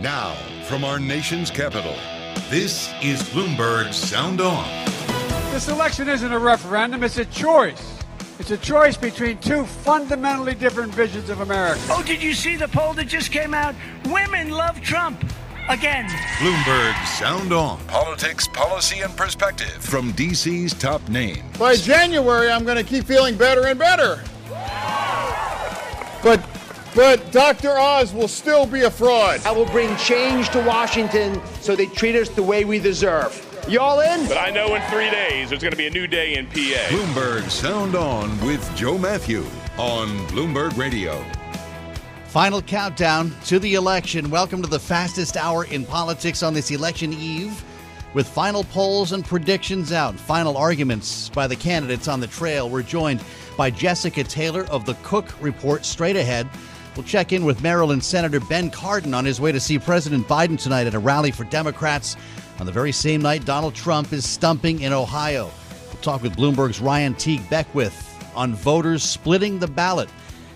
Now, from our nation's capital, this is Bloomberg Sound On. This election isn't a referendum, it's a choice. It's a choice between two fundamentally different visions of America. Oh, did you see the poll that just came out? Women love Trump. Again. Bloomberg Sound On. Politics, policy, and perspective from DC's top name. By January, I'm going to keep feeling better and better. But but Dr. Oz will still be a fraud. I will bring change to Washington so they treat us the way we deserve. Y'all in? But I know in three days there's going to be a new day in PA. Bloomberg Sound On with Joe Matthew on Bloomberg Radio. Final countdown to the election. Welcome to the fastest hour in politics on this election eve. With final polls and predictions out, final arguments by the candidates on the trail, we're joined by Jessica Taylor of the Cook Report straight ahead. We'll check in with Maryland Senator Ben Cardin on his way to see President Biden tonight at a rally for Democrats. On the very same night, Donald Trump is stumping in Ohio. We'll talk with Bloomberg's Ryan Teague Beckwith on voters splitting the ballot.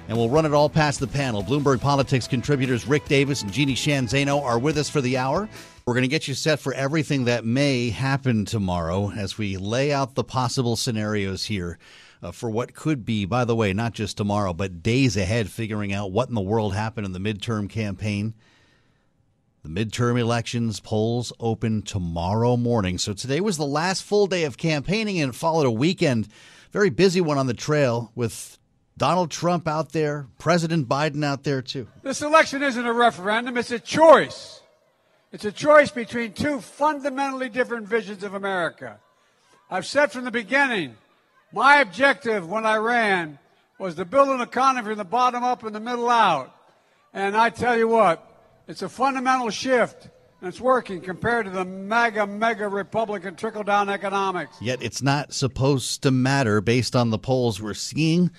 And we'll run it all past the panel. Bloomberg Politics contributors Rick Davis and Jeannie Shanzano are with us for the hour. We're going to get you set for everything that may happen tomorrow as we lay out the possible scenarios here uh, for what could be, by the way, not just tomorrow, but days ahead, figuring out what in the world happened in the midterm campaign. The midterm elections polls open tomorrow morning. So today was the last full day of campaigning and it followed a weekend, very busy one on the trail with Donald Trump out there, President Biden out there too. This election isn't a referendum, it's a choice. It's a choice between two fundamentally different visions of America. I've said from the beginning my objective when I ran was to build an economy from the bottom up and the middle out. And I tell you what, it's a fundamental shift. And it's working compared to the MAGA, MAGA Republican trickle down economics. Yet it's not supposed to matter based on the polls we're seeing.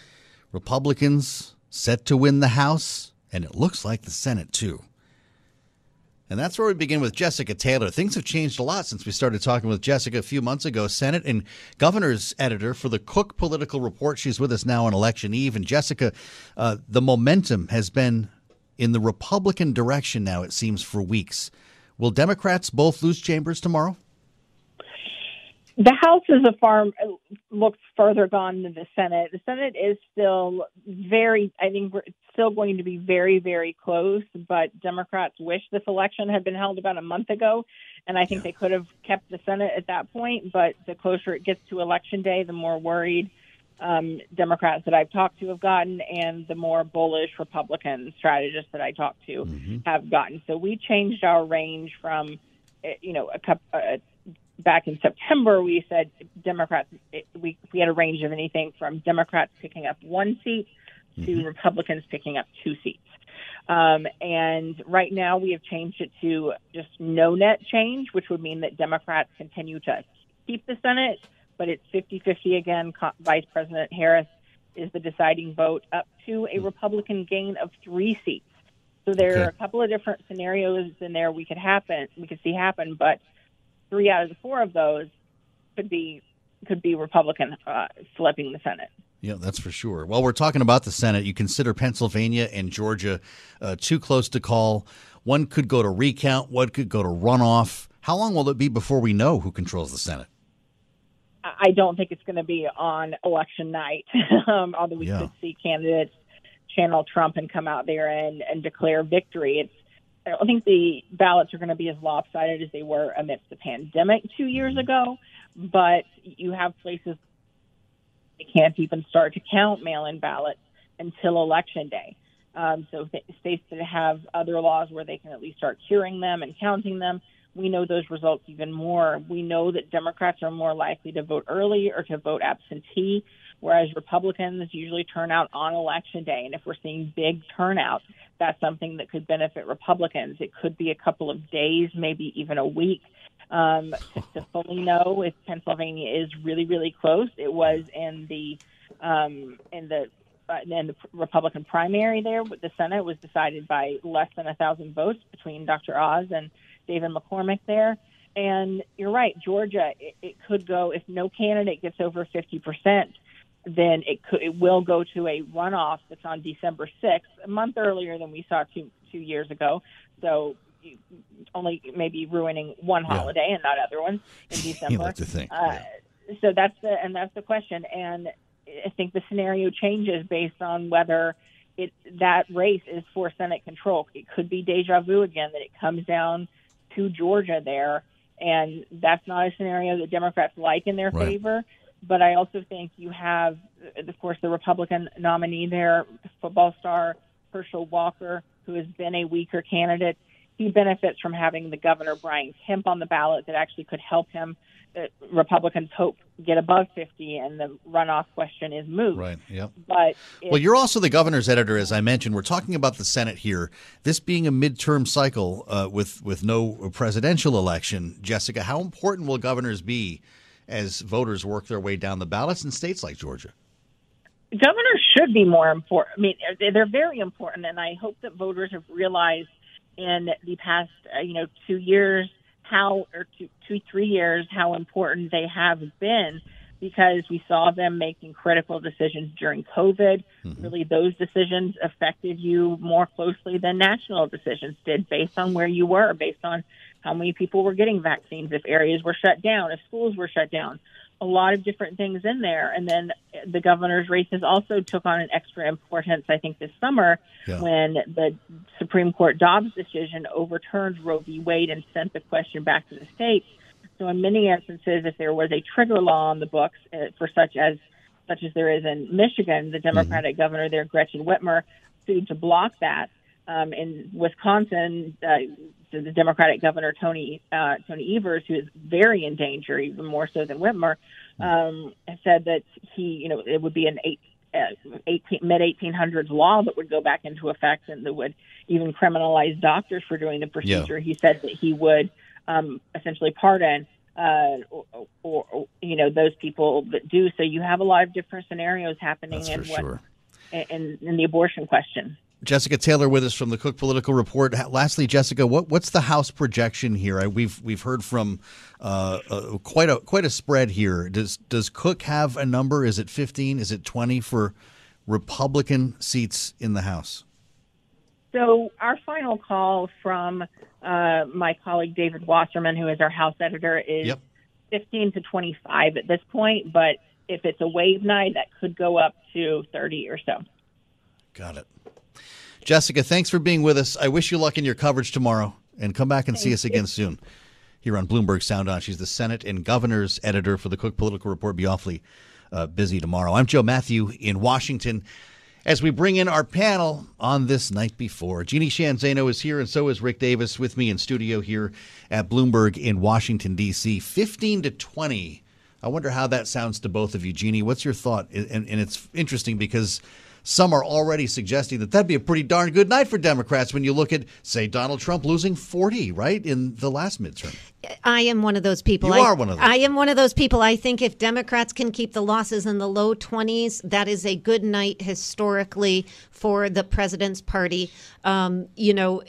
Republicans set to win the House, and it looks like the Senate too. And that's where we begin with Jessica Taylor. Things have changed a lot since we started talking with Jessica a few months ago. Senate and governor's editor for the Cook Political Report. She's with us now on election eve. And Jessica, uh, the momentum has been in the Republican direction now, it seems, for weeks. Will Democrats both lose chambers tomorrow? The House is a far looks further gone than the Senate. The Senate is still very, I think, we're still going to be very, very close. But Democrats wish this election had been held about a month ago, and I think yeah. they could have kept the Senate at that point. But the closer it gets to election day, the more worried um, Democrats that I've talked to have gotten, and the more bullish Republican strategists that I talked to mm-hmm. have gotten. So we changed our range from, eh, you know, a couple. Uh, back in September, we said Democrats, we, we had a range of anything from Democrats picking up one seat to mm-hmm. Republicans picking up two seats. Um, and right now we have changed it to just no net change, which would mean that Democrats continue to keep the Senate, but it's 50 50 again. Vice President Harris is the deciding vote up to a Republican gain of three seats. So there okay. are a couple of different scenarios in there we could happen, we could see happen, but three out of the four of those could be could be Republican uh, flipping the Senate. Yeah, that's for sure. While we're talking about the Senate, you consider Pennsylvania and Georgia uh, too close to call. One could go to recount, one could go to runoff. How long will it be before we know who controls the Senate? I don't think it's going to be on election night, um, although we yeah. could see candidates channel Trump and come out there and, and declare victory. It's I don't think the ballots are going to be as lopsided as they were amidst the pandemic two years ago, but you have places they can't even start to count mail-in ballots until election day. Um, so th- states that have other laws where they can at least start curing them and counting them, we know those results even more. We know that Democrats are more likely to vote early or to vote absentee, whereas Republicans usually turn out on election day. And if we're seeing big turnout, that's something that could benefit Republicans. It could be a couple of days, maybe even a week. Um, to, to fully know if Pennsylvania is really, really close. It was in the um, in the uh, in the Republican primary there. The Senate was decided by less than a thousand votes between Dr. Oz and David McCormick there. And you're right, Georgia, it, it could go if no candidate gets over 50 percent then it could it will go to a runoff that's on December 6th, a month earlier than we saw two two years ago. So only maybe ruining one holiday yeah. and not other ones in December. you like to think. Uh, yeah. So that's the and that's the question. And I think the scenario changes based on whether it that race is for Senate control. It could be deja vu again that it comes down to Georgia there, and that's not a scenario that Democrats like in their right. favor. But I also think you have, of course, the Republican nominee there, football star Herschel Walker, who has been a weaker candidate. He benefits from having the governor Brian Kemp on the ballot that actually could help him. Uh, Republicans hope get above 50 and the runoff question is moved. Right. Yep. But well, you're also the governor's editor, as I mentioned. We're talking about the Senate here. This being a midterm cycle uh, with with no presidential election, Jessica, how important will governors be as voters work their way down the ballots in states like Georgia? Governors should be more important. I mean, they're very important, and I hope that voters have realized in the past, uh, you know, two years how or two, two, three years how important they have been because we saw them making critical decisions during COVID. Mm-hmm. Really, those decisions affected you more closely than national decisions did based on where you were, based on how many people were getting vaccines, if areas were shut down, if schools were shut down. A lot of different things in there. And then the governor's races also took on an extra importance, I think, this summer yeah. when the Supreme Court Dobbs decision overturned Roe v. Wade and sent the question back to the states so in many instances, if there was a trigger law on the books uh, for such as such as there is in Michigan, the Democratic mm-hmm. governor there, Gretchen Whitmer, sued to block that. Um, in Wisconsin, uh, the Democratic governor Tony uh, Tony Evers, who is very in danger, even more so than Whitmer, um, said that he, you know, it would be an eight, uh, 18, mid 1800s law that would go back into effect and that would even criminalize doctors for doing the procedure. Yeah. He said that he would um, essentially pardon uh, or, or, or, you know those people that do. So you have a lot of different scenarios happening That's in what sure. in, in the abortion question. Jessica Taylor with us from the Cook Political Report. Lastly, Jessica, what, what's the House projection here? We've we've heard from uh, uh, quite a quite a spread here. Does does Cook have a number? Is it fifteen? Is it twenty for Republican seats in the House? So our final call from uh, my colleague David Wasserman, who is our House editor, is yep. 15 to 25 at this point. But if it's a wave night, that could go up to 30 or so. Got it. Jessica, thanks for being with us. I wish you luck in your coverage tomorrow, and come back and Thank see us again soon here on Bloomberg Sound On. She's the Senate and Governor's editor for the Cook Political Report. Be awfully uh, busy tomorrow. I'm Joe Matthew in Washington as we bring in our panel on this night before. Jeannie Shanzano is here, and so is Rick Davis with me in studio here at Bloomberg in Washington, D.C. 15 to 20. I wonder how that sounds to both of you. Jeannie, what's your thought? And, and it's interesting because some are already suggesting that that'd be a pretty darn good night for Democrats when you look at, say, Donald Trump losing 40, right, in the last midterm. I am one of those people. You I, are one of those. I am one of those people. I think if Democrats can keep the losses in the low 20s, that is a good night historically for the president's party. Um, you know,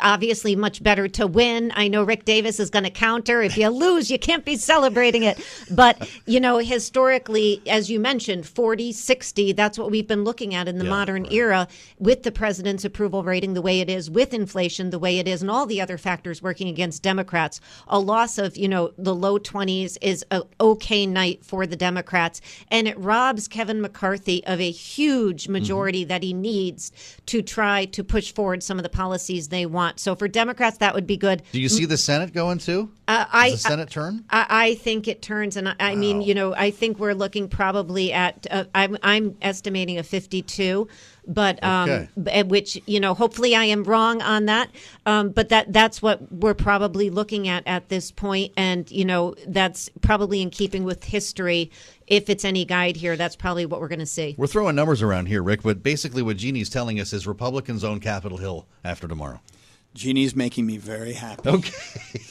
obviously much better to win. I know Rick Davis is going to counter. If you lose, you can't be celebrating it. But, you know, historically, as you mentioned, 40, 60, that's what we've been looking at in the Yeah, modern era with the president's approval rating the way it is, with inflation the way it is, and all the other factors working against Democrats. A loss of, you know, the low 20s is a okay night for the Democrats, and it robs Kevin McCarthy of a huge majority Mm-hmm. that he needs to try to push forward some of the policies they want. So for Democrats, that would be good. Do you see the Senate going too? Uh, I, the Senate turn? I, I think it turns, and I, I mean, you know, I think we're looking probably at. Uh, I'm I'm estimating a 52, but um, Okay. b- which you know, hopefully, I am wrong on that. Um, but that that's what we're probably looking at at this point, and you know, that's probably in keeping with history. If it's any guide here, that's probably what we're going to see. We're throwing numbers around here, Rick, but basically what Jeannie's telling us is Republicans own Capitol Hill after tomorrow. Jeannie's making me very happy. Okay,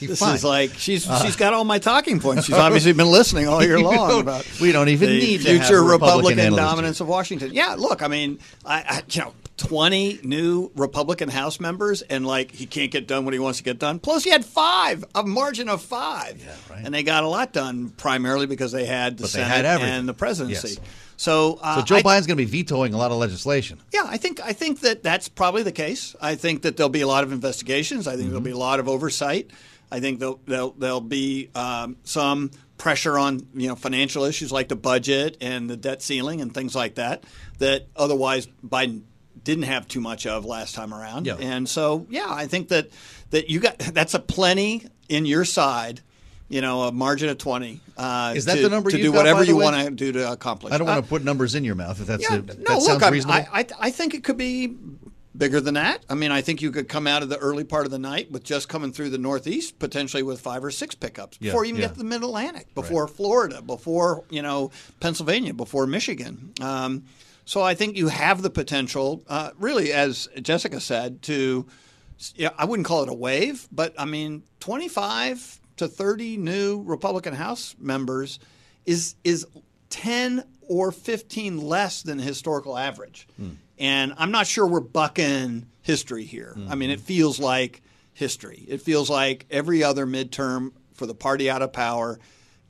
This fine. is like she's Uh, she's got all my talking points. She's obviously been listening all year long about we don't even need future Republican Republican, dominance of Washington. Yeah, look, I mean, I, I you know. 20 new Republican House members, and like he can't get done what he wants to get done. Plus, he had five, a margin of five. Yeah, right. And they got a lot done primarily because they had the But Senate had and the presidency. Yes. So, uh, So Joe I- Biden's going to be vetoing a lot of legislation. yeah, I think I think that that's probably the case. I think that there'll be a lot of investigations. I think there'll be a lot of oversight. I think there'll there'll, there'll be um, some pressure on you know financial issues like the budget and the debt ceiling and things like that that otherwise Biden didn't have too much of last time around. Yeah. And so yeah, I think that that you got that's a plenty in your side. You know, a margin of twenty. Uh, Is that to- the number to do got, whatever you way? want to do to accomplish? I don't Uh, want to put numbers in your mouth if that's yeah, a, that no, sounds look, I, reasonable. I, I, I think it could be bigger than that. I mean, I think you could come out of the early part of the night with just coming through the Northeast, potentially with five or six pickups Yeah, before you even yeah. get to the Mid Atlantic, before Florida, before you know Pennsylvania, before Michigan. Um, so I think you have the potential, uh, really, as Jessica said, to. Yeah, I wouldn't call it a wave, but I mean, 25 to 30 new Republican House members is is 10 or 15 less than the historical average. Hmm. And I'm not sure we're bucking history here. I mean, it hmm. feels like history. It feels like every other midterm for the party out of power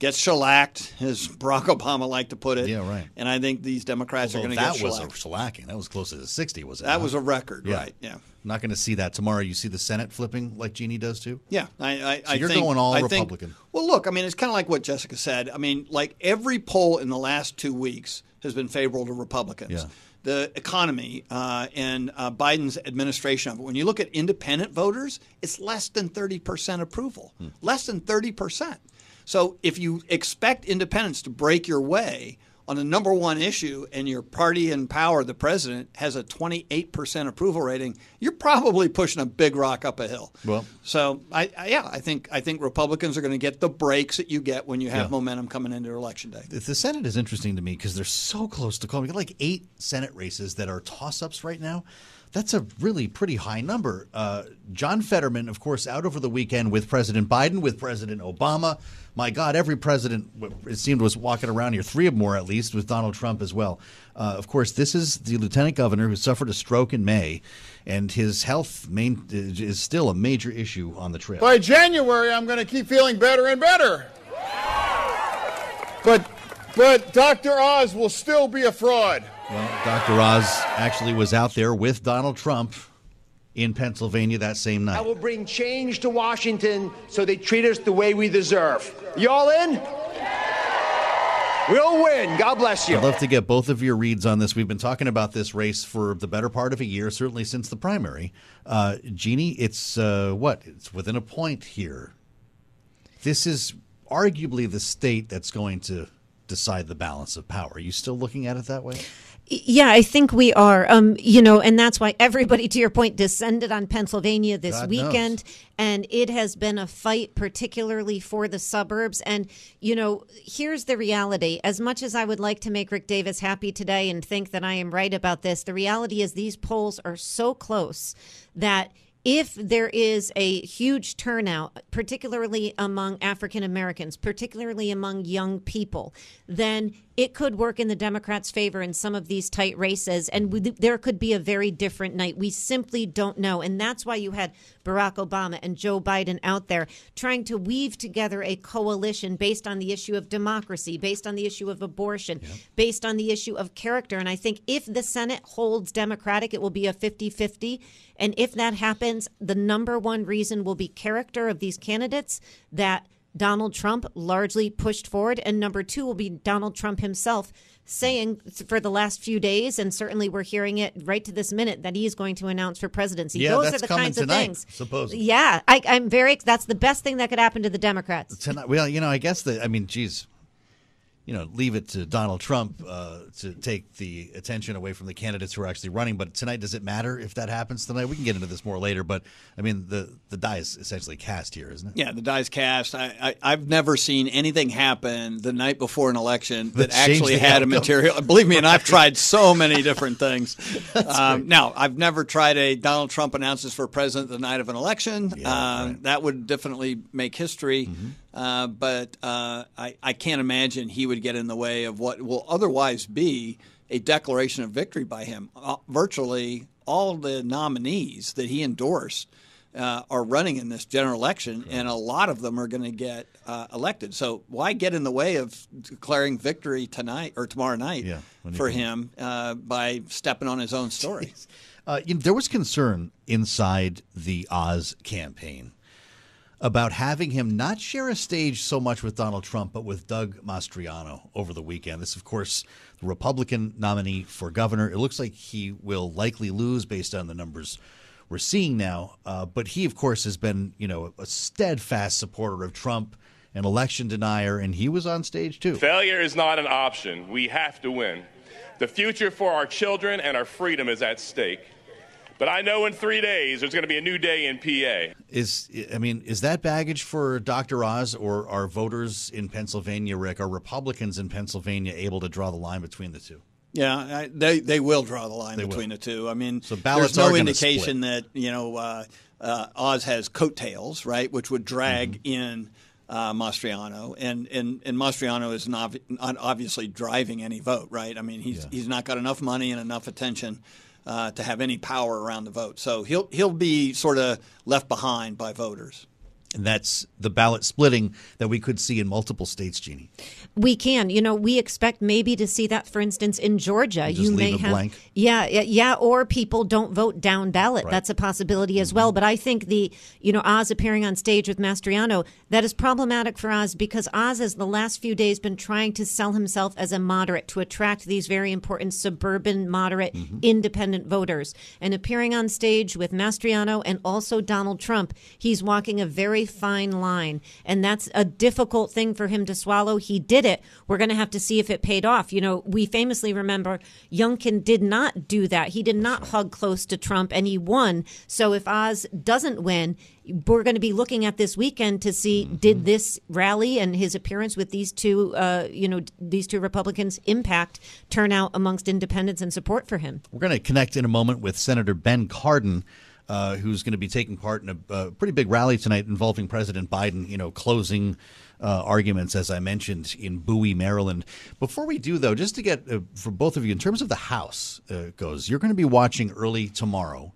gets shellacked, as Barack Obama liked to put it. Yeah, right. And I think these Democrats Although are going to get that was shellacked. a shellacking. That was close to the 60, was it? That not? was a record, right, yeah. Not going to see that tomorrow. You see the Senate flipping like Jeannie does too? Yeah, I, I, So I you're think, going all I think- Republican. well, look, I mean, it's kind of like what Jessica said. I mean, like every poll in the last two weeks has been favorable to Republicans. Yeah. The economy uh, and uh, Biden's administration of it. When you look at independent voters, it's less than thirty percent approval. Hmm. Less than thirty percent. So if you expect independents to break your way on the number one issue and your party in power, the president, has a 28% approval rating, you're probably pushing a big rock up a hill. Well- so I, I yeah, I think I think Republicans are going to get the breaks that you get when you have Yeah. momentum coming into election day. The the Senate is interesting to me because they're so close to calling. We got like eight Senate races that are toss ups right now. That's a really pretty high number. Uh, John Fetterman, of course, out over the weekend with President Biden, with President Obama. My God, every president, it seemed, was walking around here, three or more at least, with Donald Trump as well. Uh, of course, this is the lieutenant governor who suffered a stroke in May, and his health main, is still a major issue on the trip. By January, I'm going to keep feeling better and better. But, but Dr. Oz will still be a fraud. Well, Dr. Oz actually was out there with Donald Trump in Pennsylvania that same night. I will bring change to Washington so they treat us the way we deserve. You all in? We'll win. God bless you. I'd love to get both of your reads on this. We've been talking about this race for the better part of a year, certainly since the primary. Uh, Jeannie, it's uh, what? It's within a point here. This is arguably the state that's going to decide the balance of power. Are you still looking at it that way? Yeah, I think we are. Um, you know, and that's why everybody, to your point, descended on Pennsylvania this God knows. weekend. And it has been a fight, particularly for the suburbs. And, you know, here's the reality. As much as I would like to make Rick Davis happy today and think that I am right about this, the reality is these polls are so close that if there is a huge turnout, particularly among African Americans, particularly among young people, then it could work in the Democrats' favor in some of these tight races, and we, there could be a very different night. We simply don't know, and that's why you had Barack Obama and Joe Biden out there trying to weave together a coalition based on the issue of democracy, based on the issue of abortion, based on the issue of character. And I think if the Senate holds Democratic, it will be a 50 50. And if that happens, the number one reason will be character of these candidates that Donald Trump largely pushed forward. And number two will be Donald Trump himself saying for the last few days, and certainly we're hearing it right to this minute, that he is going to announce for presidency. Yeah, Those that's are the kinds tonight, of things. Supposedly. Yeah, I, am very. That's the best thing that could happen to the Democrats. Tonight, well, you know, I guess that. I mean, geez, you know, leave it to Donald Trump uh, to take the attention away from the candidates who are actually running. But tonight, does it matter if that happens tonight? We can get into this more later. But I mean, the the die is essentially cast here, isn't it? Yeah, the die is cast. I, I have never seen anything happen the night before an election that, that actually had a material. Believe me, and I've tried so many different things. Um, now, I've never tried a Donald Trump announces for president the night of an election. Yeah, um, right. That would definitely make history. Mm-hmm. Uh, but uh, I, I can't imagine he would get in the way of what will otherwise be a declaration of victory by him. Uh, virtually all the nominees that he endorsed uh, are running in this general election, and a lot of them are going to get uh, elected. So why get in the way of declaring victory tonight or tomorrow night yeah, for him uh, by stepping on his own story? you know, there was concern inside the Oz campaign about having him not share a stage so much with Donald Trump, but with Doug Mastriano over the weekend. This, of course, the Republican nominee for governor. It looks like he will likely lose based on the numbers we're seeing now. Uh, but he, of course, has been, you know, a steadfast supporter of Trump, an election denier, and he was on stage too. Failure is not an option. We have to win. The future for our children and our freedom is at stake. But I know in three days there's going to be a new day in PA. Is I mean, is that baggage for Dr. Oz, or are voters in Pennsylvania, Rick, are Republicans in Pennsylvania able to draw the line between the two? Yeah, I, they they will draw the line they between will. the two. I mean, so there's no indication that you know uh, uh, Oz has coattails, right, which would drag mm-hmm. in. Uh, Mastriano and, and and Mastriano is not, not obviously driving any vote, right? I mean, he's yeah. he's not got enough money and enough attention uh, to have any power around the vote. So he'll he'll be sort of left behind by voters. And that's the ballot splitting that we could see in multiple states, Jeannie. We can. You know, we expect maybe to see that, for instance, in Georgia. You, may have, blank. Yeah, yeah, or people don't vote down ballot. Right. That's a possibility as mm-hmm. well. But I think the, you know, Oz appearing on stage with Mastriano, that is problematic for Oz because Oz has the last few days been trying to sell himself as a moderate to attract these very important suburban, moderate, mm-hmm. independent voters. And appearing on stage with Mastriano and also Donald Trump, he's walking a very fine line. And that's a difficult thing for him to swallow. He did it. We're going to have to see if it paid off. You know, we famously remember Youngkin did not do that. He did not hug close to Trump and he won. So if Oz doesn't win, we're going to be looking at this weekend to see mm-hmm. did this rally and his appearance with these two, uh, you know, these two Republicans impact turnout amongst independents and support for him. We're going to connect in a moment with Senator Ben Cardin uh, who's going to be taking part in a, a, pretty big rally tonight involving President Biden, you know, closing uh, arguments, as I mentioned, in Bowie, Maryland. Before we do, though, just to get uh, for both of you, in terms of the House uh, goes, you're going to be watching early tomorrow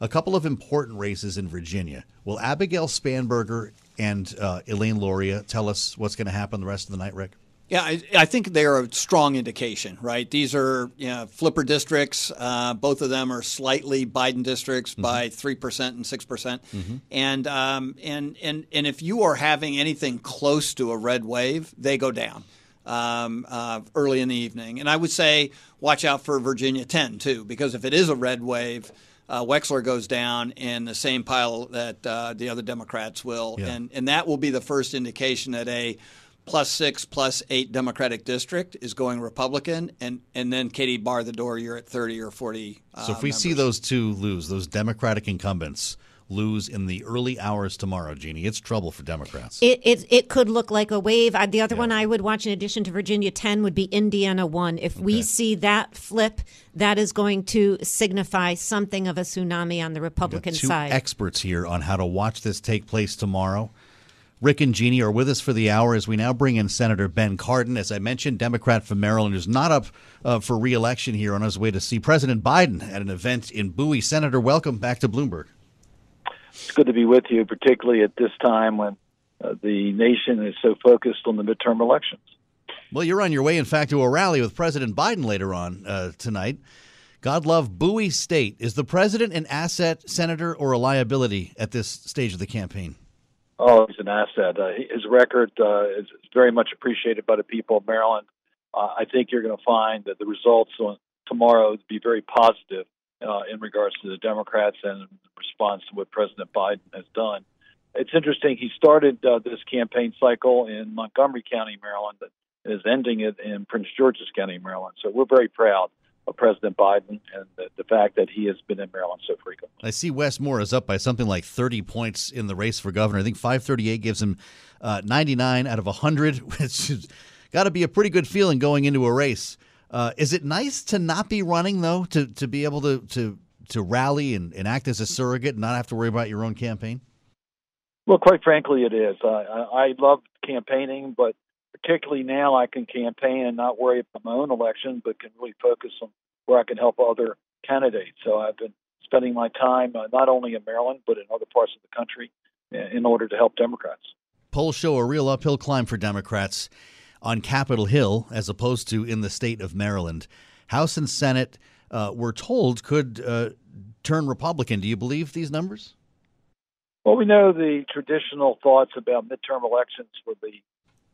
a couple of important races in Virginia. Will Abigail Spanberger and uh, Elaine Luria tell us what's going to happen the rest of the night, Rick? Yeah, I, I, think they're a strong indication, right? These are you know, flipper districts. Uh, both of them are slightly Biden districts mm-hmm. by three percent and six percent. Mm-hmm. And um, and and and if you are having anything close to a red wave, they go down um, uh, early in the evening. And I would say watch out for Virginia 10 too, because if it is a red wave. Uh, Wexton goes down in the same pile that uh, the other Democrats will, yeah. and and that will be the first indication that a plus six, plus eight Democratic district is going Republican, and and then Katie bar the door, you're at thirty or forty. Uh, so if we members. see those two lose, those Democratic incumbents, lose in the early hours tomorrow, Jeannie, it's trouble for Democrats. It it, it could look like a wave. The other yeah. one I would watch, in addition to Virginia 10, would be Indiana 1. If okay. we see that flip, that is going to signify something of a tsunami on the Republican two side. Experts here on how to watch this take place tomorrow. Rick and Jeannie are with us for the hour as we now bring in Senator Ben Cardin. As I mentioned, Democrat from Maryland, who's not up uh, for reelection here on his way to see President Biden at an event in Bowie. Senator, welcome back to Bloomberg. It's good to be with you, particularly at this time when uh, the nation is so focused on the midterm elections. Well, you're on your way, in fact, to a rally with President Biden later on uh, tonight. God love Bowie State. Is the president an asset, Senator, or a liability at this stage of the campaign? Oh, he's an asset. Uh, his record uh, is very much appreciated by the people of Maryland. Uh, I think you're going to find that the results on tomorrow would be very positive uh, in regards to the Democrats and in response to what President Biden has done. It's interesting. He started uh, this campaign cycle in Montgomery County, Maryland, that is ending it in Prince George's County, Maryland. So we're very proud of President Biden and the, the, fact that he has been in Maryland so frequently. I see Wes Moore is up by something like 30 points in the race for governor. I think 538 gives him uh, 99 out of 100, which has got to be a pretty good feeling going into a race. Uh, is it nice to not be running though, to to be able to to to rally and, and act as a surrogate and not have to worry about your own campaign? Well, quite frankly, it is. I, I love campaigning, but particularly now I can campaign and not worry about my own election, but can really focus on where I can help other candidates. So I've been spending my time uh, not only in Maryland but in other parts of the country in order to help Democrats. Polls show a real uphill climb for Democrats on Capitol Hill as opposed to in the state of Maryland. House and Senate, uh, we're told, could uh, turn Republican. Do you believe these numbers? Well, we know the traditional thoughts about midterm elections for the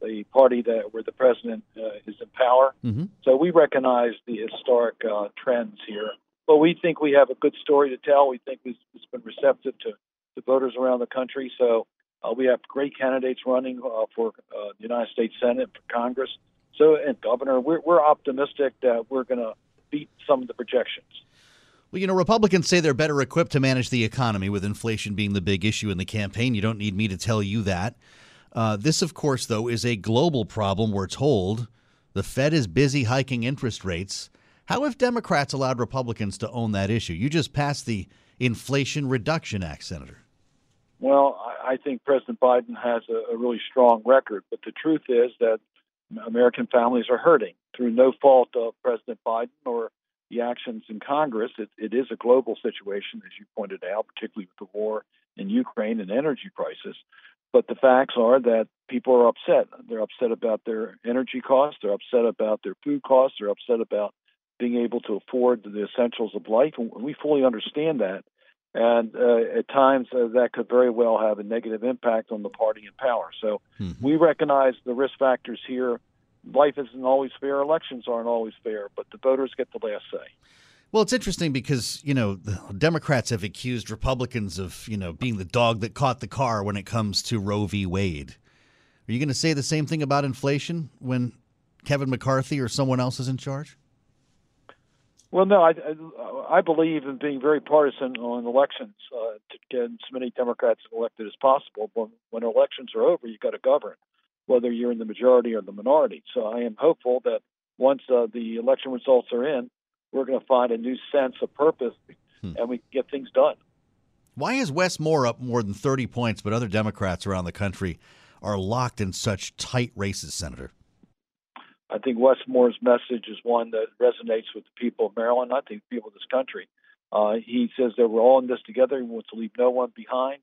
the party that where the president uh, is in power. Mm-hmm. So we recognize the historic uh, trends here. But we think we have a good story to tell. We think it's been receptive to, to voters around the country. So uh, we have great candidates running uh, for uh, the United States Senate, for Congress. So, and Governor, we're, we're optimistic that we're going to beat some of the projections. Well, you know, Republicans say they're better equipped to manage the economy, with inflation being the big issue in the campaign. You don't need me to tell you that. Uh, this, of course, though, is a global problem, we're told. The Fed is busy hiking interest rates. How have Democrats allowed Republicans to own that issue? You just passed the Inflation Reduction Act, Senator. Well, I think President Biden has a, really strong record, but the truth is that American families are hurting through no fault of President Biden or the actions in Congress. It, it is a global situation, as you pointed out, particularly with the war in Ukraine and energy prices. But the facts are that people are upset. They're upset about their energy costs. They're upset about their food costs. They're upset about being able to afford the essentials of life. And we fully understand that. And uh, at times, uh, that could very well have a negative impact on the party in power. So mm-hmm. we recognize the risk factors here. Life isn't always fair. Elections aren't always fair, but the voters get the last say. Well, it's interesting because you know the Democrats have accused Republicans of you know being the dog that caught the car when it comes to Roe v. Wade. Are you going to say the same thing about inflation when Kevin McCarthy or someone else is in charge? Well, no, I, I, believe in being very partisan on elections uh, to get as many Democrats elected as possible. But when elections are over, you've got to govern, whether you're in the majority or the minority. So I am hopeful that once uh, the election results are in, we're going to find a new sense of purpose hmm. and we can get things done. Why is Wes Moore up more than 30 points, but other Democrats around the country are locked in such tight races, Senator? I think Wes Moore's message is one that resonates with the people of Maryland. I think people of this country. Uh, he says that we're all in this together. He wants to leave no one behind.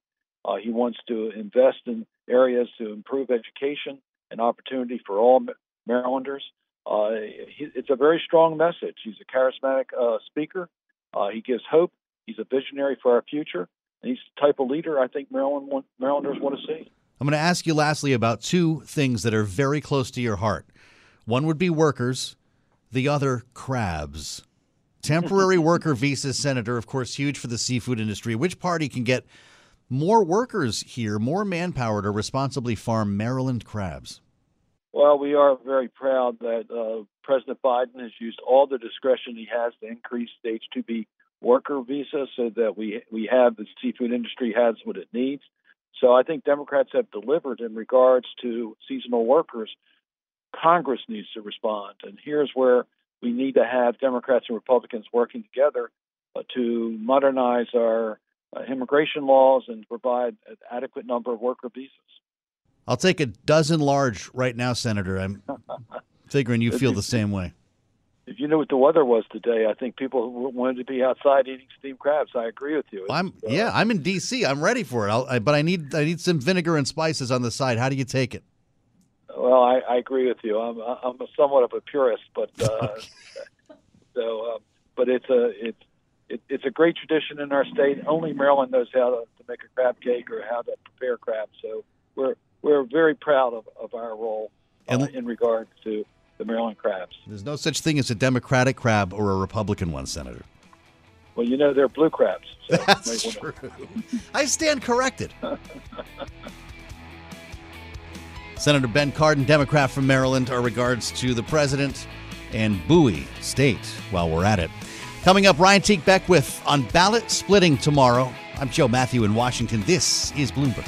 Uh, he wants to invest in areas to improve education and opportunity for all Marylanders. Uh, he, it's a very strong message. He's a charismatic uh, speaker. Uh, he gives hope. He's a visionary for our future. And he's the type of leader I think Maryland want, Marylanders want to see. I'm going to ask you lastly about two things that are very close to your heart. One would be workers, the other crabs. Temporary worker visa senator, of course, huge for the seafood industry. Which party can get more workers here, more manpower to responsibly farm Maryland crabs? Well, we are very proud that uh, President Biden has used all the discretion he has to increase the H-2B worker visa so that we we have the seafood industry has what it needs. So I think Democrats have delivered in regards to seasonal workers. Congress needs to respond, and here's where we need to have Democrats and Republicans working together uh, to modernize our uh, immigration laws and provide an adequate number of worker visas. I'll take a dozen large right now, Senator. I'm figuring you feel the same way. If you knew what the weather was today, I think people wanted to be outside eating steamed crabs. I agree with you. I'm uh, yeah, I'm in D.C. I'm ready for it. I, but I need I need some vinegar and spices on the side. How do you take it? Well, I, I agree with you. I'm I'm somewhat of a purist, but uh, so uh, but it's a it's it, it's a great tradition in our state. Only Maryland knows how to, to make a crab cake or how to prepare crab. So we're we're very proud of, of our role uh, in regards to the Maryland crabs. There's no such thing as a Democratic crab or a Republican one, Senator. Well, you know they're blue crabs. So That's true. I stand corrected. Senator Ben Cardin, Democrat from Maryland, our regards to the president and Bowie State while we're at it. Coming up, Ryan Teague Beckwith on ballot splitting tomorrow. I'm Joe Matthew in Washington. This is Bloomberg.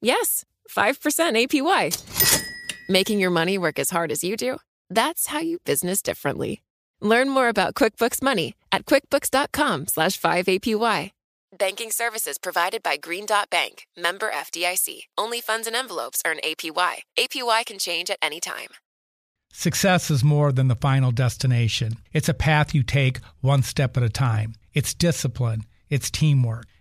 Yes, 5% APY. Making your money work as hard as you do? That's how you business differently. Learn more about QuickBooks Money at quickbooks.com slash 5APY. Banking services provided by Green Dot Bank, member FDIC. Only funds and envelopes earn APY. APY can change at any time. Success is more than the final destination. It's a path you take one step at a time. It's discipline, it's teamwork,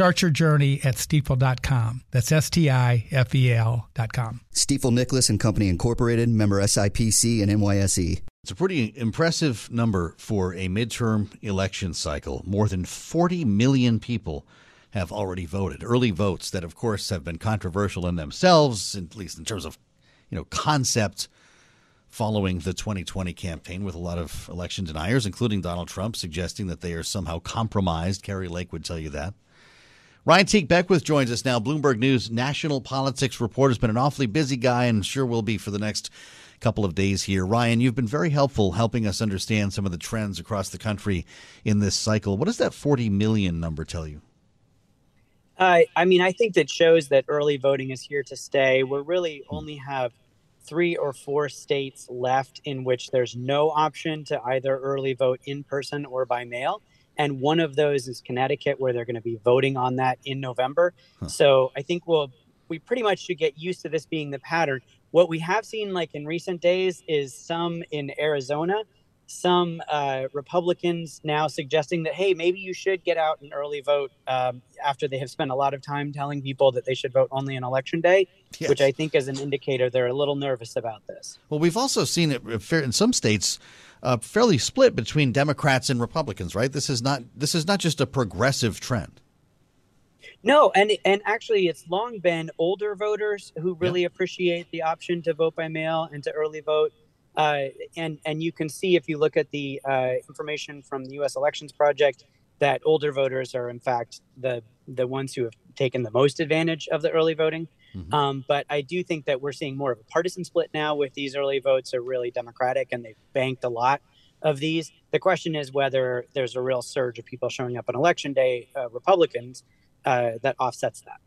Start your journey at stifel.com. That's S T I F E L.com. Stifel Nicolaus and Company Incorporated, member SIPC and NYSE. It's a pretty impressive number for a midterm election cycle. More than 40 million people have already voted. Early votes that, of course, have been controversial in themselves, at least in terms of, you know, concept following the 2020 campaign with a lot of election deniers, including Donald Trump, suggesting that they are somehow compromised. Kari Lake would tell you that. Ryan Teague Beckwith joins us now, Bloomberg News national politics reporter. Has been an awfully busy guy and sure will be for the next couple of days here. Ryan, you've been very helpful helping us understand some of the trends across the country in this cycle. What does that 40 million number tell you? Uh, I mean, I think that shows that early voting is here to stay. We really only have three or four states left in which there's no option to either early vote in person or by mail and one of those is Connecticut, where they're going to be voting on that in November. Huh. So I think we'll we pretty much should get used to this being the pattern. What we have seen, like in recent days, is some in Arizona, some uh, Republicans now suggesting that hey, maybe you should get out and early vote um, after they have spent a lot of time telling people that they should vote only on election day, yes. which I think is an indicator they're a little nervous about this. Well, we've also seen it in some states uh, fairly split between Democrats and Republicans, right? This is not this is not just a progressive trend. No, and and actually, it's long been older voters who really appreciate the option to vote by mail and to early vote. Uh, and and you can see if you look at the uh, information from the U.S. Elections Project that older voters are in fact the the ones who have taken the most advantage of the early voting. Mm-hmm. Um, but I do think that we're seeing more of a partisan split now with these early votes are really Democratic and they've banked a lot of these. The question is whether there's a real surge of people showing up on election day, uh, Republicans, uh, that offsets that.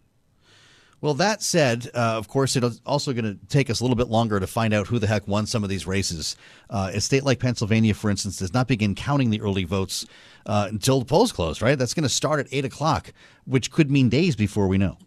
Well, that said, uh, of course, it's also going to take us a little bit longer to find out who the heck won some of these races. Uh, a state like Pennsylvania, for instance, does not begin counting the early votes uh, until the polls close, right? That's going to start at 8 o'clock, which could mean days before we know.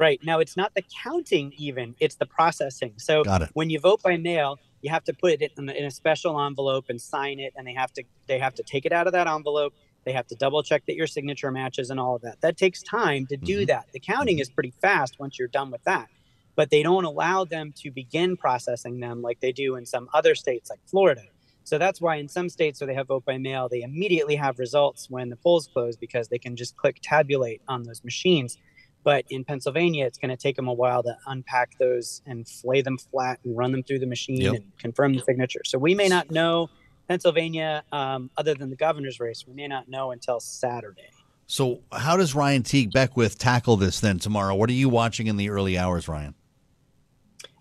Right. Now, it's not the counting, even, it's the processing. So when you vote by mail, you have to put it in, in a special envelope and sign it, and they have to they have to take it out of that envelope. They have to double check that your signature matches and all of that. That takes time to do mm-hmm. that. The counting mm-hmm. is pretty fast once you're done with that, but they don't allow them to begin processing them like they do in some other states like Florida. So that's why in some states where they have vote by mail, they immediately have results when the polls close because they can just click tabulate on those machines. But in Pennsylvania, it's going to take them a while to unpack those and flay them flat and run them through the machine Yep. and confirm the signature. So we may not know Pennsylvania, um, other than the governor's race, we may not know until Saturday. So, how does Ryan Teague Beckwith tackle this then tomorrow? What are you watching in the early hours, Ryan?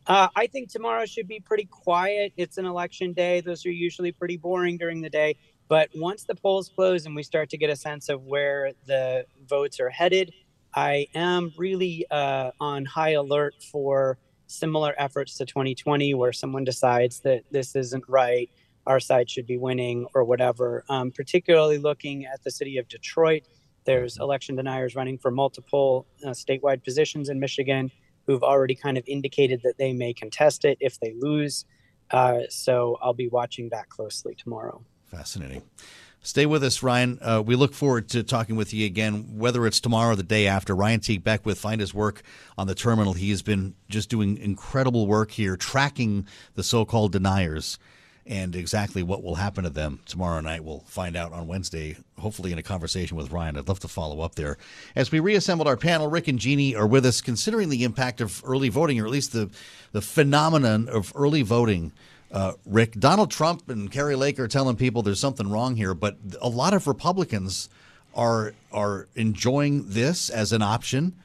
Uh, I think tomorrow should be pretty quiet. It's an election day. Those are usually pretty boring during the day. But once the polls close and we start to get a sense of where the votes are headed, I am really uh, on high alert for similar efforts to 2020, where someone decides that this isn't right, our side should be winning, or whatever. Um, particularly looking at the city of Detroit, there's election deniers running for multiple uh, statewide positions in Michigan who've already kind of indicated that they may contest it if they lose. Uh, so I'll be watching that closely tomorrow. Fascinating. Stay with us, Ryan. Uh, we look forward to talking with you again, whether it's tomorrow or the day after. Ryan Teague Beckwith, find his work on the terminal. He has been just doing incredible work here, tracking the so called deniers and exactly what will happen to them tomorrow night. We'll find out on Wednesday, hopefully in a conversation with Ryan. I'd love to follow up there. As we reassembled our panel, Rick and Jeannie are with us, considering the impact of early voting, or at least the, the phenomenon of early voting. Uh, Rick, Donald Trump and Kari Lake are telling people there's something wrong here, but a lot of Republicans are are enjoying this as an option.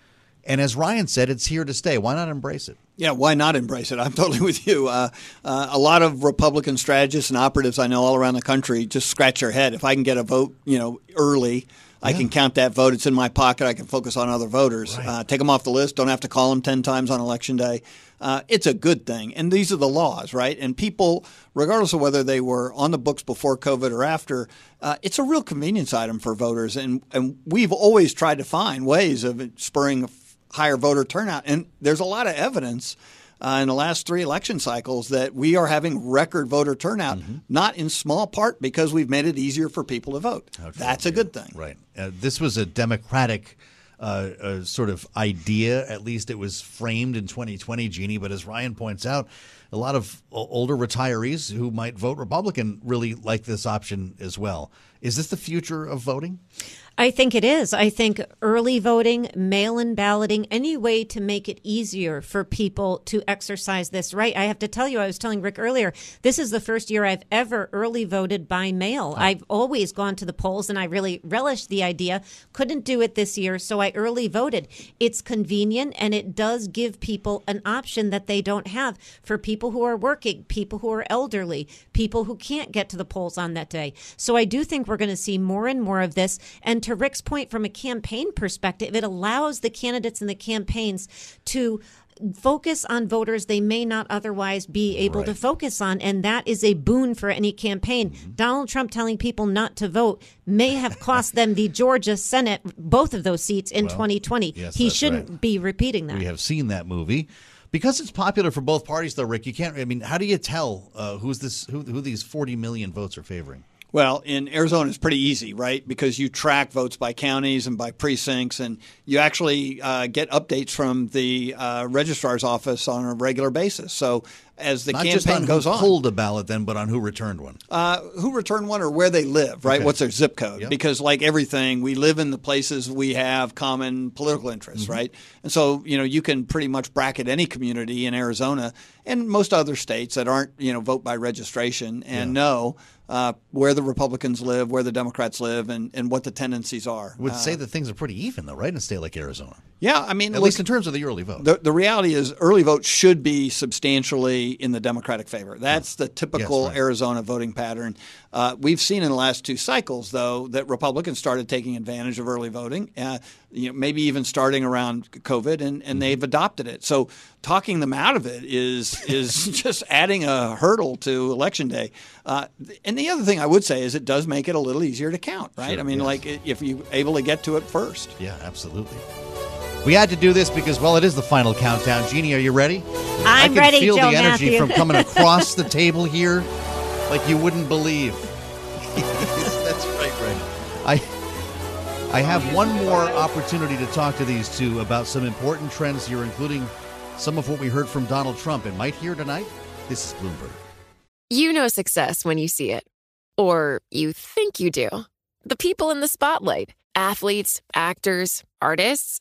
And as Ryan said, it's here to stay. Why not embrace it? Yeah, why not embrace it? I'm totally with you. Uh, uh, a lot of Republican strategists and operatives I know all around the country just scratch their head. If I can get a vote, you know, early, I can count that vote. It's in my pocket. I can focus on other voters. Uh, take them off the list. Don't have to call them ten times on election day. Uh, it's a good thing, and these are the laws, right? And people, regardless of whether they were on the books before COVID or after, uh, it's a real convenience item for voters. And and we've always tried to find ways of spurring higher voter turnout. And there's a lot of evidence uh, in the last three election cycles that we are having record voter turnout, not in small part because we've made it easier for people to vote. That's a good thing. Right. Uh, this was a democratic uh, sort of idea. At least it was framed in 2020, Jeannie. But as Ryan points out, a lot of older retirees who might vote Republican really like this option as well. Is this the future of voting? I think it is. I think early voting, mail in balloting, any way to make it easier for people to exercise this right. I have to tell you, I was telling Rick earlier, this is the first year I've ever early voted by mail. I've always gone to the polls and I really relished the idea. Couldn't do it this year, so I early voted. It's convenient and it does give people an option that they don't have for people who are working, people who are elderly, people who can't get to the polls on that day. So I do think we're going to see more and more of this. And to Rick's point, from a campaign perspective, it allows the candidates and the campaigns to focus on voters they may not otherwise be able to focus on and that is a boon for any campaign Mm-hmm. donald trump telling people not to vote may have cost them the georgia senate both of those seats in Well, 2020 yes, he shouldn't right. be repeating that We have seen that movie. Because it's popular for both parties, though, Rick, you can't. I mean, how do you tell uh, who's this? Who, who these forty million votes are favoring? Well, in Arizona, it's pretty easy, right? Because you track votes by counties and by precincts, and you actually uh, get updates from the uh, registrar's office on a regular basis. So as the Not campaign just on goes who on, pulled a ballot, then, but on who returned one. uh, who returned one or where they live, right? Okay. What's their zip code? Yep. Because, like everything, we live in the places we have common political interests, Mm-hmm. right? And so, you know, you can pretty much bracket any community in Arizona and most other states that aren't, you know, vote by registration and know uh, where the Republicans live, where the Democrats live, and, and what the tendencies are. Would Uh, say that things are pretty even, though, right? In a state like Arizona. Yeah, I mean, at look, least in terms of the early vote. The, the reality is, early vote should be substantially in the Democratic favor. That's the typical Yes, right. Arizona voting pattern. Uh, we've seen in the last two cycles, though, that Republicans started taking advantage of early voting. Uh, you know, maybe even starting around COVID, and, and they've adopted it. So talking them out of it is is just adding a hurdle to election day. Uh, and the other thing I would say is it does make it a little easier to count, right? Sure, I mean, yes. like if you're able to get to it first. Yeah, absolutely. We had to do this because, well, it is the final countdown. Jeannie, are you ready? I'm I'm can ready, feel Joe the energy Mathieu. from coming across the table here like you wouldn't believe. That's right, Ray. I I have one more opportunity to talk to these two about some important trends here, including some of what we heard from Donald Trump. And might hear tonight, this is Bloomberg. You know success when you see it. Or you think you do. The people in the spotlight athletes, actors, artists.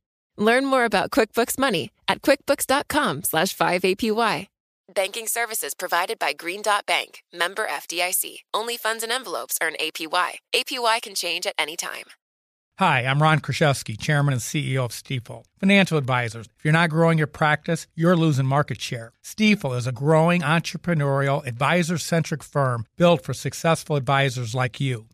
Learn more about QuickBooks Money at quickbooks.com slash 5APY. Banking services provided by Green Dot Bank, member FDIC. Only funds and envelopes earn APY. APY can change at any time. Hi, I'm Ron Kruszewski, Chairman and CEO of Stifel. Financial advisors, if you're not growing your practice, you're losing market share. Stifel is a growing entrepreneurial, advisor centric firm built for successful advisors like you.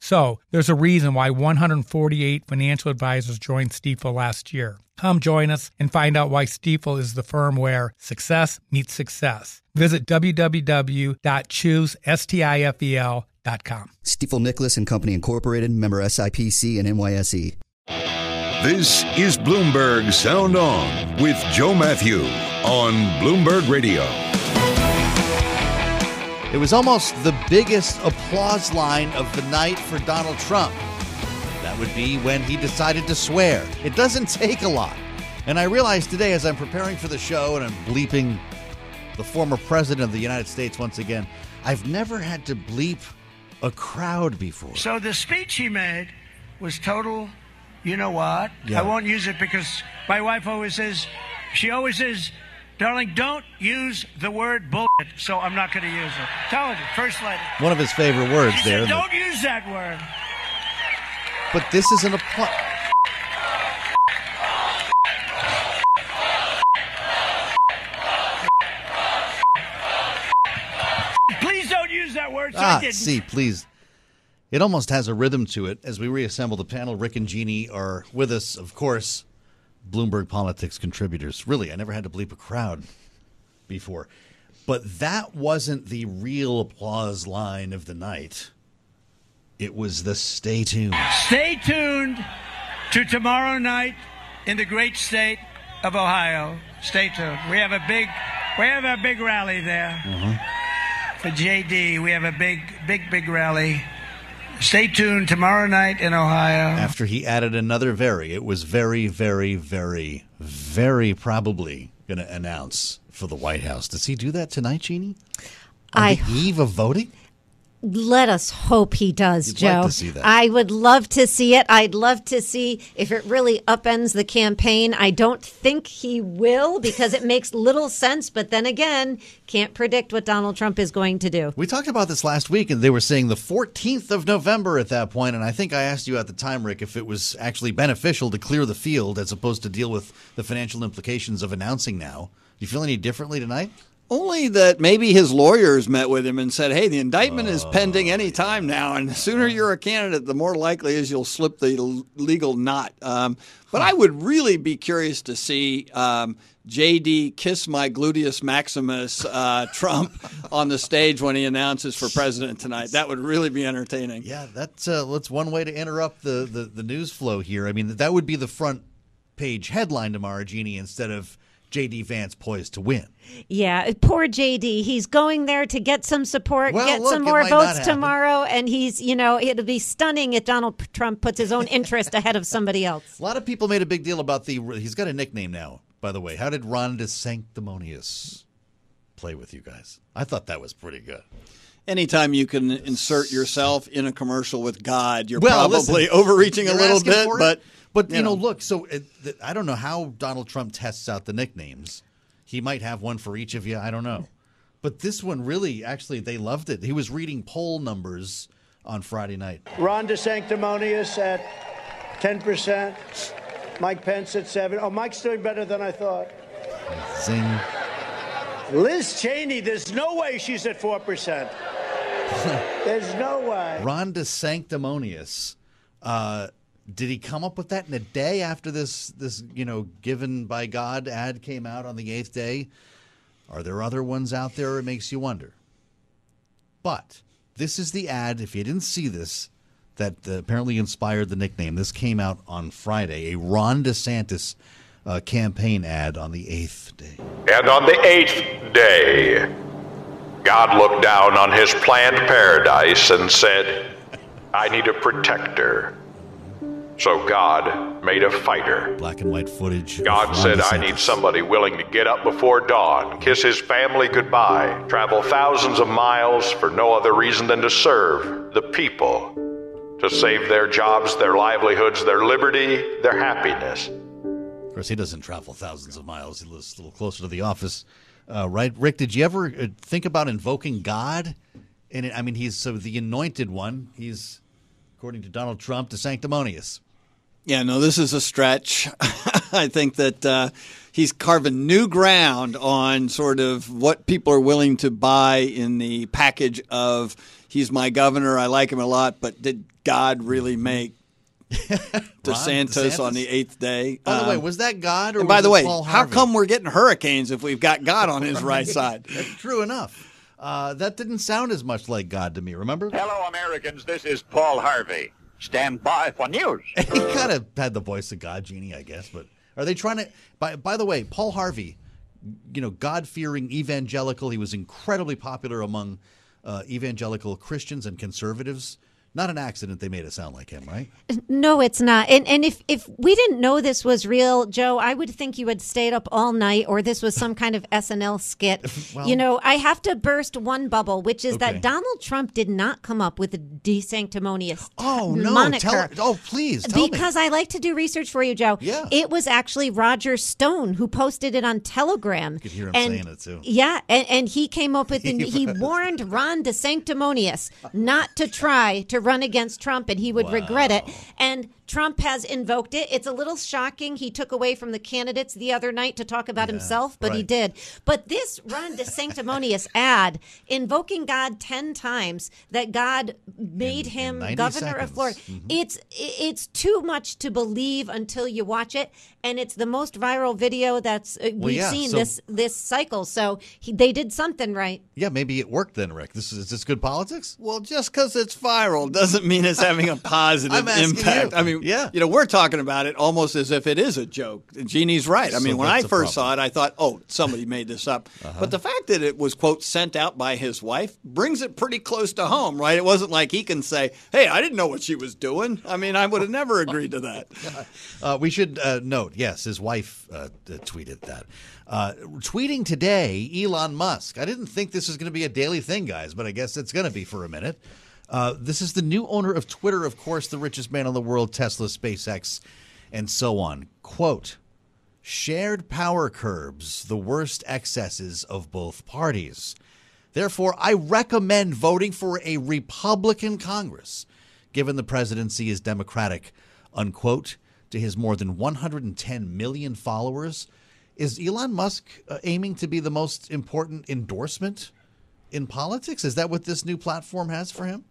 So, there's a reason why 148 financial advisors joined Stifel last year. Come join us and find out why Stifel is the firm where success meets success. Visit www.choosestifel.com. Stifel Nicolaus and Company Incorporated, member SIPC and NYSE. This is Bloomberg Sound On with Joe Mathieu on Bloomberg Radio. It was almost the biggest applause line of the night for Donald Trump. That would be when he decided to swear. It doesn't take a lot. And I realized today as I'm preparing for the show and I'm bleeping the former president of the United States once again, I've never had to bleep a crowd before. So the speech he made was total, you know what? Yeah. I won't use it because my wife always says, she always says, darling, don't use the word bullshit. So I'm not going to use it. Tell her, first lady. One of his favorite words She there. said, don't use that word. But this is an applause. Please don't use that word. So I Ah, didn't. see, please. It almost has a rhythm to it. As we reassemble the panel, Rick and Jeannie are with us, of course, Bloomberg Politics contributors. Really, I never had to bleep a crowd before. But that wasn't the real applause line of the night. It was the stay tuned. Stay tuned to tomorrow night in the great state of Ohio. Stay tuned. We have a big, we have a big rally there uh-huh. for JD. We have a big, big, big rally. Stay tuned tomorrow night in Ohio. After he added another very, it was very, very, very, very probably going to announce for the White House. Does he do that tonight, Jeannie? On I- the eve of voting? Let us hope he does, You'd Joe. like to see that. I would love to see it. I'd love to see if it really upends the campaign. I don't think he will because it makes little sense. But then again, can't predict what Donald Trump is going to do. We talked about this last week, and they were saying the 14th of November at that point. And I think I asked you at the time, Rick, if it was actually beneficial to clear the field as opposed to deal with the financial implications of announcing now. Do you feel any differently tonight? Only that maybe his lawyers met with him and said, "Hey, the indictment is pending any time now, and the sooner you're a candidate, the more likely is you'll slip the legal knot." Um, but I would really be curious to see um, JD kiss my gluteus maximus uh, Trump on the stage when he announces for president tonight. That would really be entertaining. Yeah, that's uh, that's one way to interrupt the, the the news flow here. I mean, that would be the front page headline tomorrow, Jeannie, instead of JD Vance poised to win. Yeah, poor JD. He's going there to get some support, Well, get look, some more votes tomorrow, and he's, you know, it'll be stunning if Donald Trump puts his own interest ahead of somebody else. A lot of people made a big deal about the. He's got a nickname now, by the way. How did Ron DeSanctimonious play with you guys? I thought that was pretty good. Anytime you can insert yourself in a commercial with God, you're Well, probably listen, overreaching a little bit, but but you, you know, know. look. So it, th- I don't know how Donald Trump tests out the nicknames. He might have one for each of you. I don't know. But this one really, actually, they loved it. He was reading poll numbers on Friday night. Ron DeSanctimonious at 10%. Mike Pence at 7 Oh, Mike's doing better than I thought. Zing. Liz Cheney, there's no way she's at 4%. there's no way. Ron DeSanctimonious. Uh, did he come up with that in a day after this this you know given by God ad came out on the eighth day? Are there other ones out there? It makes you wonder. But this is the ad. If you didn't see this, that uh, apparently inspired the nickname. This came out on Friday. A Ron DeSantis uh, campaign ad on the eighth day. And on the eighth day, God looked down on his planned paradise and said, I need a protector. So God made a fighter. Black and white footage. God said, I need somebody willing to get up before dawn, kiss his family goodbye, travel thousands of miles for no other reason than to serve the people, to save their jobs, their livelihoods, their liberty, their happiness. Of course, he doesn't travel thousands of miles. He lives a little closer to the office, uh, right? Rick, did you ever uh, think about invoking God? And I mean, he's so the anointed one. He's, according to Donald Trump, the sanctimonious. Yeah, no, this is a stretch. I think that uh, he's carving new ground on sort of what people are willing to buy in the package of he's my governor, I like him a lot, but did God really make DeSantis, on the eighth day? By the way, Um, was that God or and by the it way, Paul how come we're getting hurricanes if we've got God on his right side? That's true enough. Uh, that didn't sound as much like God to me. Remember? Hello, Americans. This is Paul Harvey. Stand by for news. he kind of had the voice of God, Jeannie, I guess. But are they trying to? By by the way, Paul Harvey, you know, God fearing evangelical. He was incredibly popular among uh, evangelical Christians and conservatives. Not an accident they made it sound like him, right? No, it's not. And and if if we didn't know this was real, Joe, I would think you had stayed up all night, or this was some kind of SNL skit. Well- you know, I have to burst one bubble, which is Okay. that Donald Trump did not come up with the desanctimonious Oh no! moniker. Tell, oh please, tell me. because I like to do research for you, Joe. Yeah. It was actually Roger Stone who posted it on Telegram. You could hear him and, saying it, too. Yeah, and, and he came up with, He he warned Ron DeSanctimonious not to try to run against Trump, and he would regret it. And Trump has invoked it. It's a little shocking. He took away from the candidates the other night to talk about himself, but he did. But this run, Ron DeSanctimonious ad invoking God ten times that God made him 90 governor of seconds. Florida. It's it's too much to believe until you watch it, and it's the most viral video that's uh, we've yeah, seen so- this this cycle. So he, they did something right. Yeah, maybe it worked then, Rick. This is, is this good politics? Well, just because it's viral doesn't mean it's having a positive impact. you. I mean, Yeah. you know, we're talking about it almost as if it is a joke. Jeannie's right. I So mean, when I first saw it, I thought, oh, somebody made this up. Uh-huh. But the fact that it was, quote, sent out by his wife brings it pretty close to home, right? It wasn't like he can say, hey, I didn't know what she was doing. I mean, I would have never agreed to that. Uh, we should uh, note, yes, his wife uh, uh, tweeted that. Uh, tweeting today, Elon Musk. I didn't think this was going to be a daily thing, guys, but I guess it's going to be for a minute. Uh, this is the new owner of Twitter, of course, the richest man in the world, Tesla, SpaceX, and so on. Quote Shared power curbs the worst excesses of both parties. Therefore, I recommend voting for a Republican Congress, given the presidency is Democratic, unquote, to his more than 110 million followers. Is Elon Musk uh, aiming to be the most important endorsement in politics? Is that what this new platform has for him?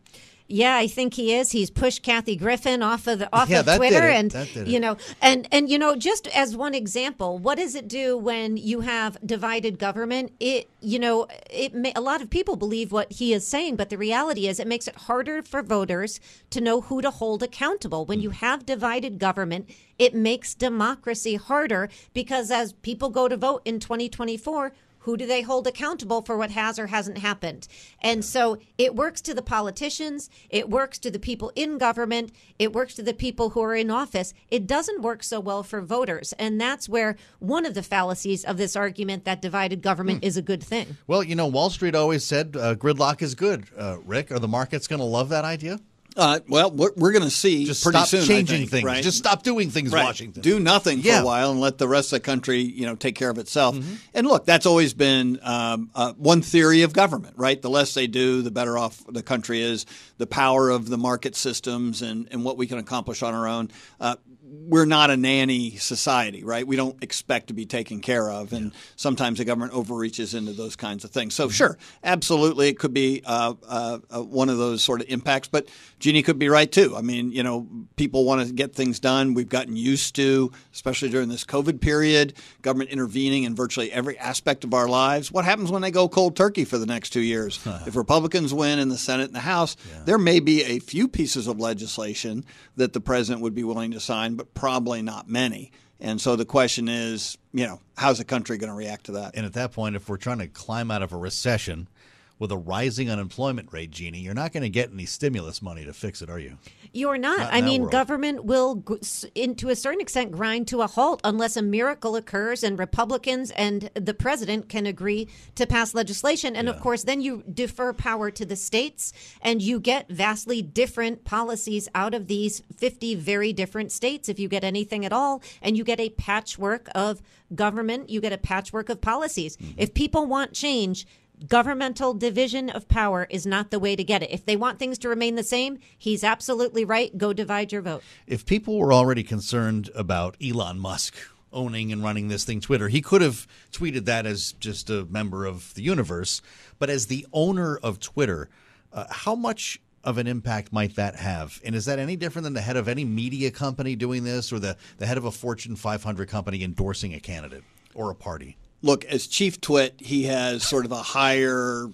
Yeah, I think he is. He's pushed Kathy Griffin off of the off Yeah, of Twitter, it. and you know, and and you know, just as one example, what does it do when you have divided government? It you know, it may, a lot of people believe what he is saying, but the reality is, it makes it harder for voters to know who to hold accountable. When you mm. have divided government, it makes democracy harder because as people go to vote in 2024 who do they hold accountable for what has or hasn't happened? And so it works to the politicians, it works to the people in government, it works to the people who are in office. It doesn't work so well for voters. And that's where one of the fallacies of this argument that divided government is a good thing. Well, you know, Wall Street always said uh, gridlock is good. Uh, Rick, are the markets going to love that idea? Uh, well, we're, we're going to see Just pretty stop soon. Changing think, things. Right? Just stop doing things, Right. Washington. Do nothing for Yeah. a while and let the rest of the country, you know, take care of itself. Mm-hmm. And look, that's always been um, uh, one theory of government, right? The less they do, the better off the country is. The power of the market systems and, and what we can accomplish on our own. Uh, we're not a nanny society, right? We don't expect to be taken care of, and sometimes the government overreaches into those kinds of things. So, sure, absolutely, it could be uh, uh, uh, one of those sort of impacts. But Jeannie could be right too. I mean, you know, people want to get things done. We've gotten used to, especially during this COVID period, government intervening in virtually every aspect of our lives. What happens when they go cold turkey for the next two years? if Republicans win in the Senate and the House, there may be a few pieces of legislation that the president would be willing to sign, but probably not many. And so the question is, you know, how's the country going to react to that? And at that point, if we're trying to climb out of a recession with a rising unemployment rate, Jeannie, you're not going to get any stimulus money to fix it, are you? You're not. Not I mean, world. government will, in, to a certain extent, grind to a halt unless a miracle occurs and Republicans and the president can agree to pass legislation. And of course, then you defer power to the states and you get vastly different policies out of these 50 very different states if you get anything at all. And you get a patchwork of government, you get a patchwork of policies. Mm-hmm. If people want change, governmental division of power is not the way to get it. If they want things to remain the same, he's absolutely right. Go divide your vote. If people were already concerned about Elon Musk owning and running this thing, Twitter, he could have tweeted that as just a member of the universe. But as the owner of Twitter, uh, how much of an impact might that have? And is that any different than the head of any media company doing this or the, the head of a Fortune 500 company endorsing a candidate or a party? Look, as chief twit, he has sort of a higher,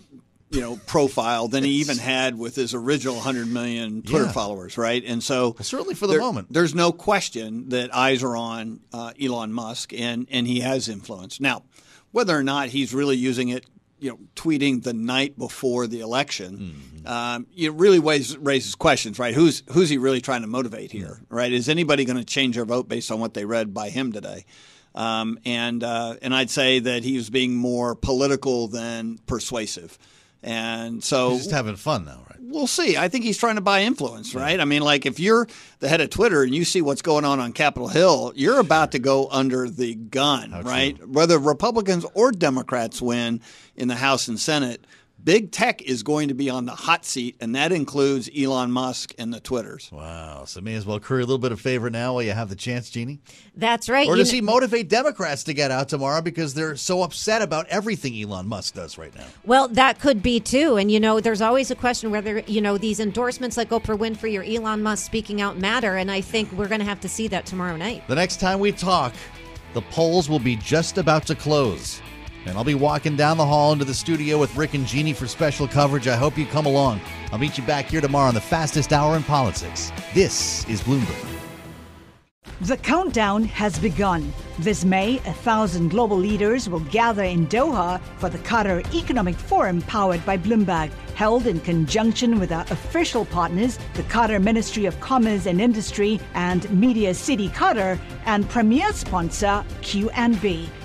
you know, profile than he even had with his original 100 million Twitter Yeah. followers, right? And so, certainly for the there- moment. there's no question that eyes are on uh, Elon Musk, and and he has influence. Now, whether or not he's really using it, you know, tweeting the night before the election, Mm-hmm. um, it really raises, raises questions, right? Who's who's he really trying to motivate here, right? Is anybody going to change their vote based on what they read by him today? Um, and uh, and I'd say that he was being more political than persuasive. And so He's just having fun though, right? we'll see. I think he's trying to buy influence, right? I mean, like if you're the head of Twitter and you see what's going on on Capitol Hill, you're about to go under the gun, right? Whether Republicans or Democrats win in the House and Senate, big tech is going to be on the hot seat, and that includes Elon Musk and the Twitters. Wow. So may as well curry a little bit of favor now while you have the chance, Jeannie. That's right. Or You does kn- he motivate Democrats to get out tomorrow because they're so upset about everything Elon Musk does right now? Well, that could be too. And, you know, there's always a question whether, you know, these endorsements like Oprah Winfrey or Elon Musk speaking out matter. And I think we're going to have to see that tomorrow night. The next time we talk, the polls will be just about to close. And I'll be walking down the hall into the studio with Rick and Jeannie for special coverage. I hope you come along. I'll meet you back here tomorrow on the fastest hour in politics. This is Bloomberg. The countdown has begun. This May, a thousand global leaders will gather in Doha for the Qatar Economic Forum powered by Bloomberg, held in conjunction with our official partners, the Qatar Ministry of Commerce and Industry and Media City Qatar, and premier sponsor QNB.